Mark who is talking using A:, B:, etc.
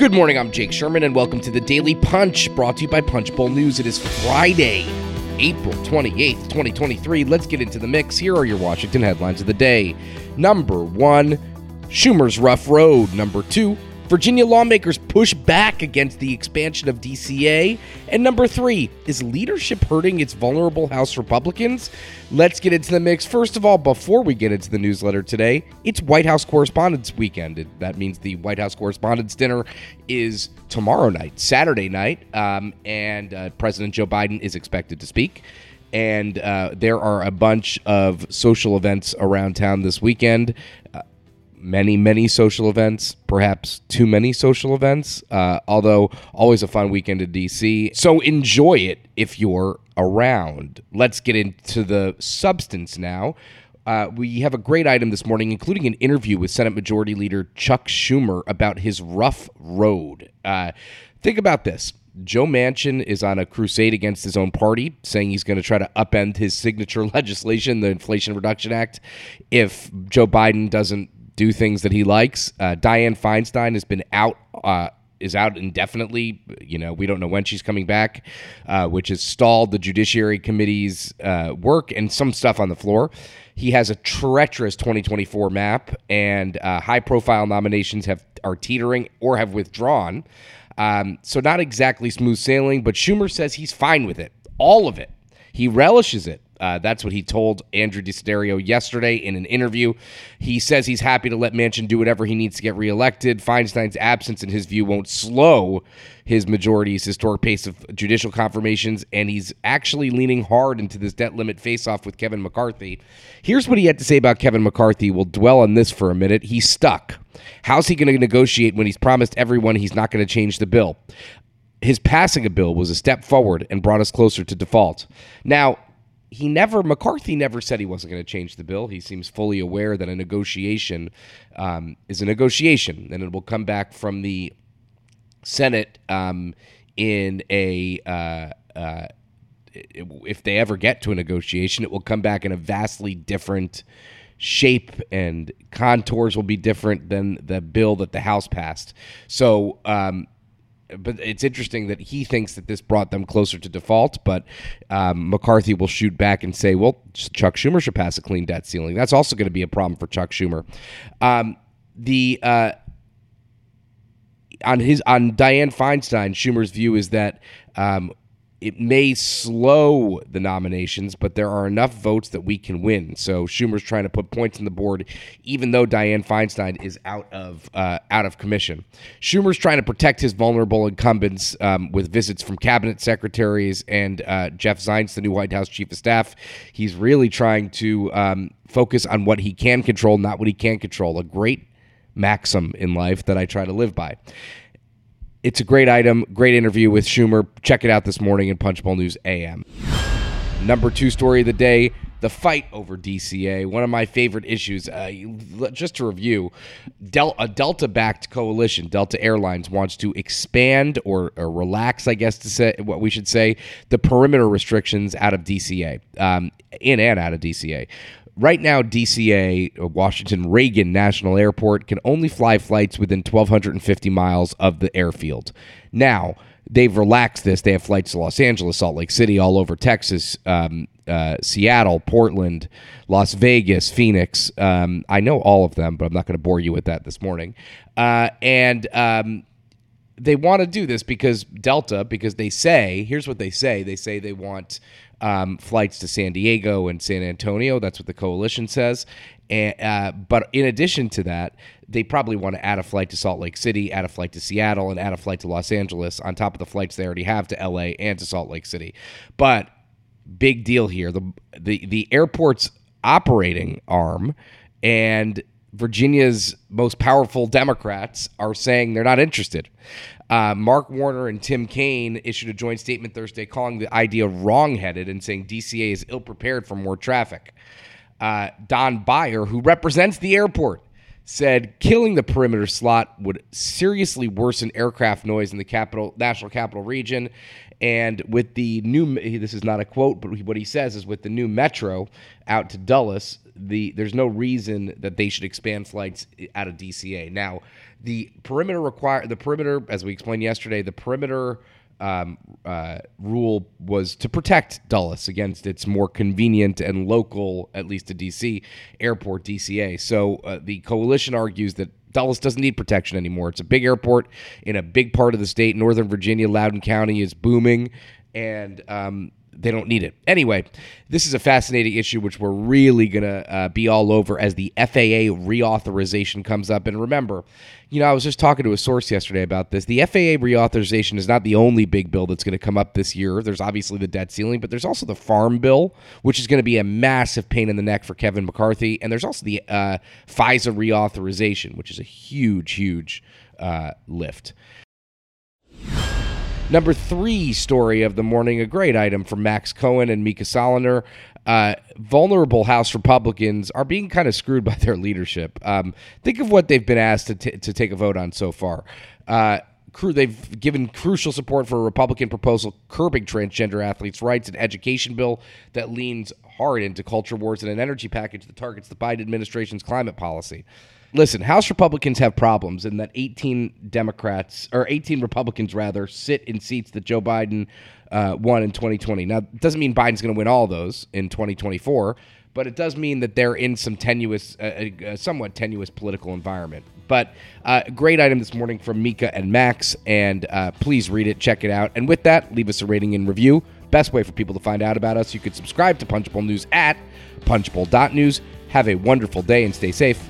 A: Good morning, I'm Jake Sherman, and welcome to the Daily Punch, brought to you by Punchbowl News. It is Friday, April 28th, 2023. Let's get into the mix. Here are your Washington headlines of the day. Number one, Schumer's rough road. Number two, Virginia lawmakers push back against the expansion of DCA. And number three, is leadership hurting its vulnerable House Republicans? Let's get into the mix. First of all, before we get into the newsletter today, it's White House Correspondents' Weekend. That means the White House Correspondents' Dinner is tomorrow night, Saturday night, um, and uh, President Joe Biden is expected to speak and uh, there are a bunch of social events around town this weekend. Uh, many, many social events, perhaps too many social events, uh, although always a fun weekend in DC. So enjoy it if you're around. Let's get into the substance now. Uh, we have a great item this morning, including an interview with Senate Majority Leader Chuck Schumer about his rough road. Uh, think about this. Joe Manchin is on a crusade against his own party, saying he's going to try to upend his signature legislation, the Inflation Reduction Act, if Joe Biden doesn't do things that he likes. Uh, Dianne Feinstein has been out. Uh, is out indefinitely. You know, we don't know when she's coming back, uh, which has stalled the Judiciary Committee's uh, work and some stuff on the floor. He has a treacherous 2024 map, and uh, high-profile nominations have are teetering or have withdrawn. Um, so not exactly smooth sailing, but Schumer says he's fine with it, all of it. He relishes it. Uh, that's what he told Andrew Desiderio yesterday in an interview. He says he's happy to let Manchin do whatever he needs to get reelected. Feinstein's absence, in his view, won't slow his majority's historic pace of judicial confirmations, and he's actually leaning hard into this debt limit face-off with Kevin McCarthy. Here's what he had to say about Kevin McCarthy. We'll dwell on this for a minute. He's stuck. How's he going to negotiate when he's promised everyone he's not going to change the bill? His passing a bill was a step forward and brought us closer to default. Now, he never McCarthy never said he wasn't going to change the bill. He seems fully aware that a negotiation um, is a negotiation, and it will come back from the Senate um, in a. Uh, uh, if they ever get to a negotiation, it will come back in a vastly different shape and contours will be different than the bill that the House passed. So um, but it's interesting that he thinks that this brought them closer to default. But um, McCarthy will shoot back and say, "Well, Chuck Schumer should pass a clean debt ceiling." That's also going to be a problem for Chuck Schumer. Um, the uh, on his on Dianne Feinstein, Schumer's view is that um, it may slow the nominations, but there are enough votes that we can win. So Schumer's trying to put points on the board, even though Dianne Feinstein is out of uh, out of commission. Schumer's trying to protect his vulnerable incumbents um, with visits from cabinet secretaries and uh, Jeff Zients, the new White House chief of staff. He's really trying to um, focus on what he can control, not what he can't control. A great maxim in life that I try to live by. It's a great item, great interview with Schumer. Check it out this morning in Punchbowl News AM. Number two story of the day the fight over DCA, one of my favorite issues. Uh, just to review, Del- a Delta backed coalition, Delta Airlines, wants to expand or, or, relax, I guess to say what we should say, the perimeter restrictions out of DCA, um, in and out of DCA. Right now, DCA, uh, Washington Reagan National Airport, can only fly flights within 1,250 miles of the airfield. Now, they've relaxed this. They have flights to Los Angeles, Salt Lake City, all over Texas, um, uh, Seattle, Portland, Las Vegas, Phoenix. Um, I know all of them, but I'm not going to bore you with that this morning. Uh, and um, they want to do this because Delta, because they say, here's what they say they say they want um, flights to San Diego and San Antonio. That's what the coalition says. And, uh, but in addition to that, they probably want to add a flight to Salt Lake City, add a flight to Seattle, and add a flight to Los Angeles on top of the flights they already have to LA and to Salt Lake City. But big deal here the the the airport's operating arm and Virginia's most powerful Democrats are saying they're not interested. Uh, Mark Warner and Tim Kaine issued a joint statement Thursday calling the idea wrongheaded and saying DCA is ill prepared for more traffic. Uh, Don Beyer, who represents the airport, said killing the perimeter slot would seriously worsen aircraft noise in the capital national capital region and with the new this is not a quote but what he says is with the new metro out to Dulles the there's no reason that they should expand flights out of DCA now the perimeter require the perimeter as we explained yesterday the perimeter um, uh, rule was to protect Dulles against its more convenient and local, at least to DC, airport DCA. So uh, the coalition argues that Dulles doesn't need protection anymore. It's a big airport in a big part of the state. Northern Virginia, Loudoun County is booming, and um, they don't need it. Anyway, this is a fascinating issue, which we're really going to uh, be all over as the FAA reauthorization comes up. And remember, you know, I was just talking to a source yesterday about this. The FAA reauthorization is not the only big bill that's going to come up this year. There's obviously the debt ceiling, but there's also the farm bill, which is going to be a massive pain in the neck for Kevin McCarthy. And there's also the uh, FISA reauthorization, which is a huge, huge uh, lift. Number three story of the morning, a great item from Max Cohen and Mica Soellner. Uh, vulnerable House Republicans are being kind of screwed by their leadership. Um, think of what they've been asked to, t- to take a vote on so far. Uh, they've given crucial support for a Republican proposal curbing transgender athletes' rights, an education bill that leans hard into culture wars, and an energy package that targets the Biden administration's climate policy. Listen, House Republicans have problems in that 18 Democrats or 18 Republicans rather sit in seats that Joe Biden uh, won in 2020. Now, it doesn't mean Biden's going to win all those in 2024, but it does mean that they're in some tenuous, uh, uh, somewhat tenuous political environment. But uh, great item this morning from Mica and Max, and uh, please read it, check it out, and with that, leave us a rating and review. Best way for people to find out about us, you could subscribe to Punchbowl News at punchbowl.news. Have a wonderful day and stay safe.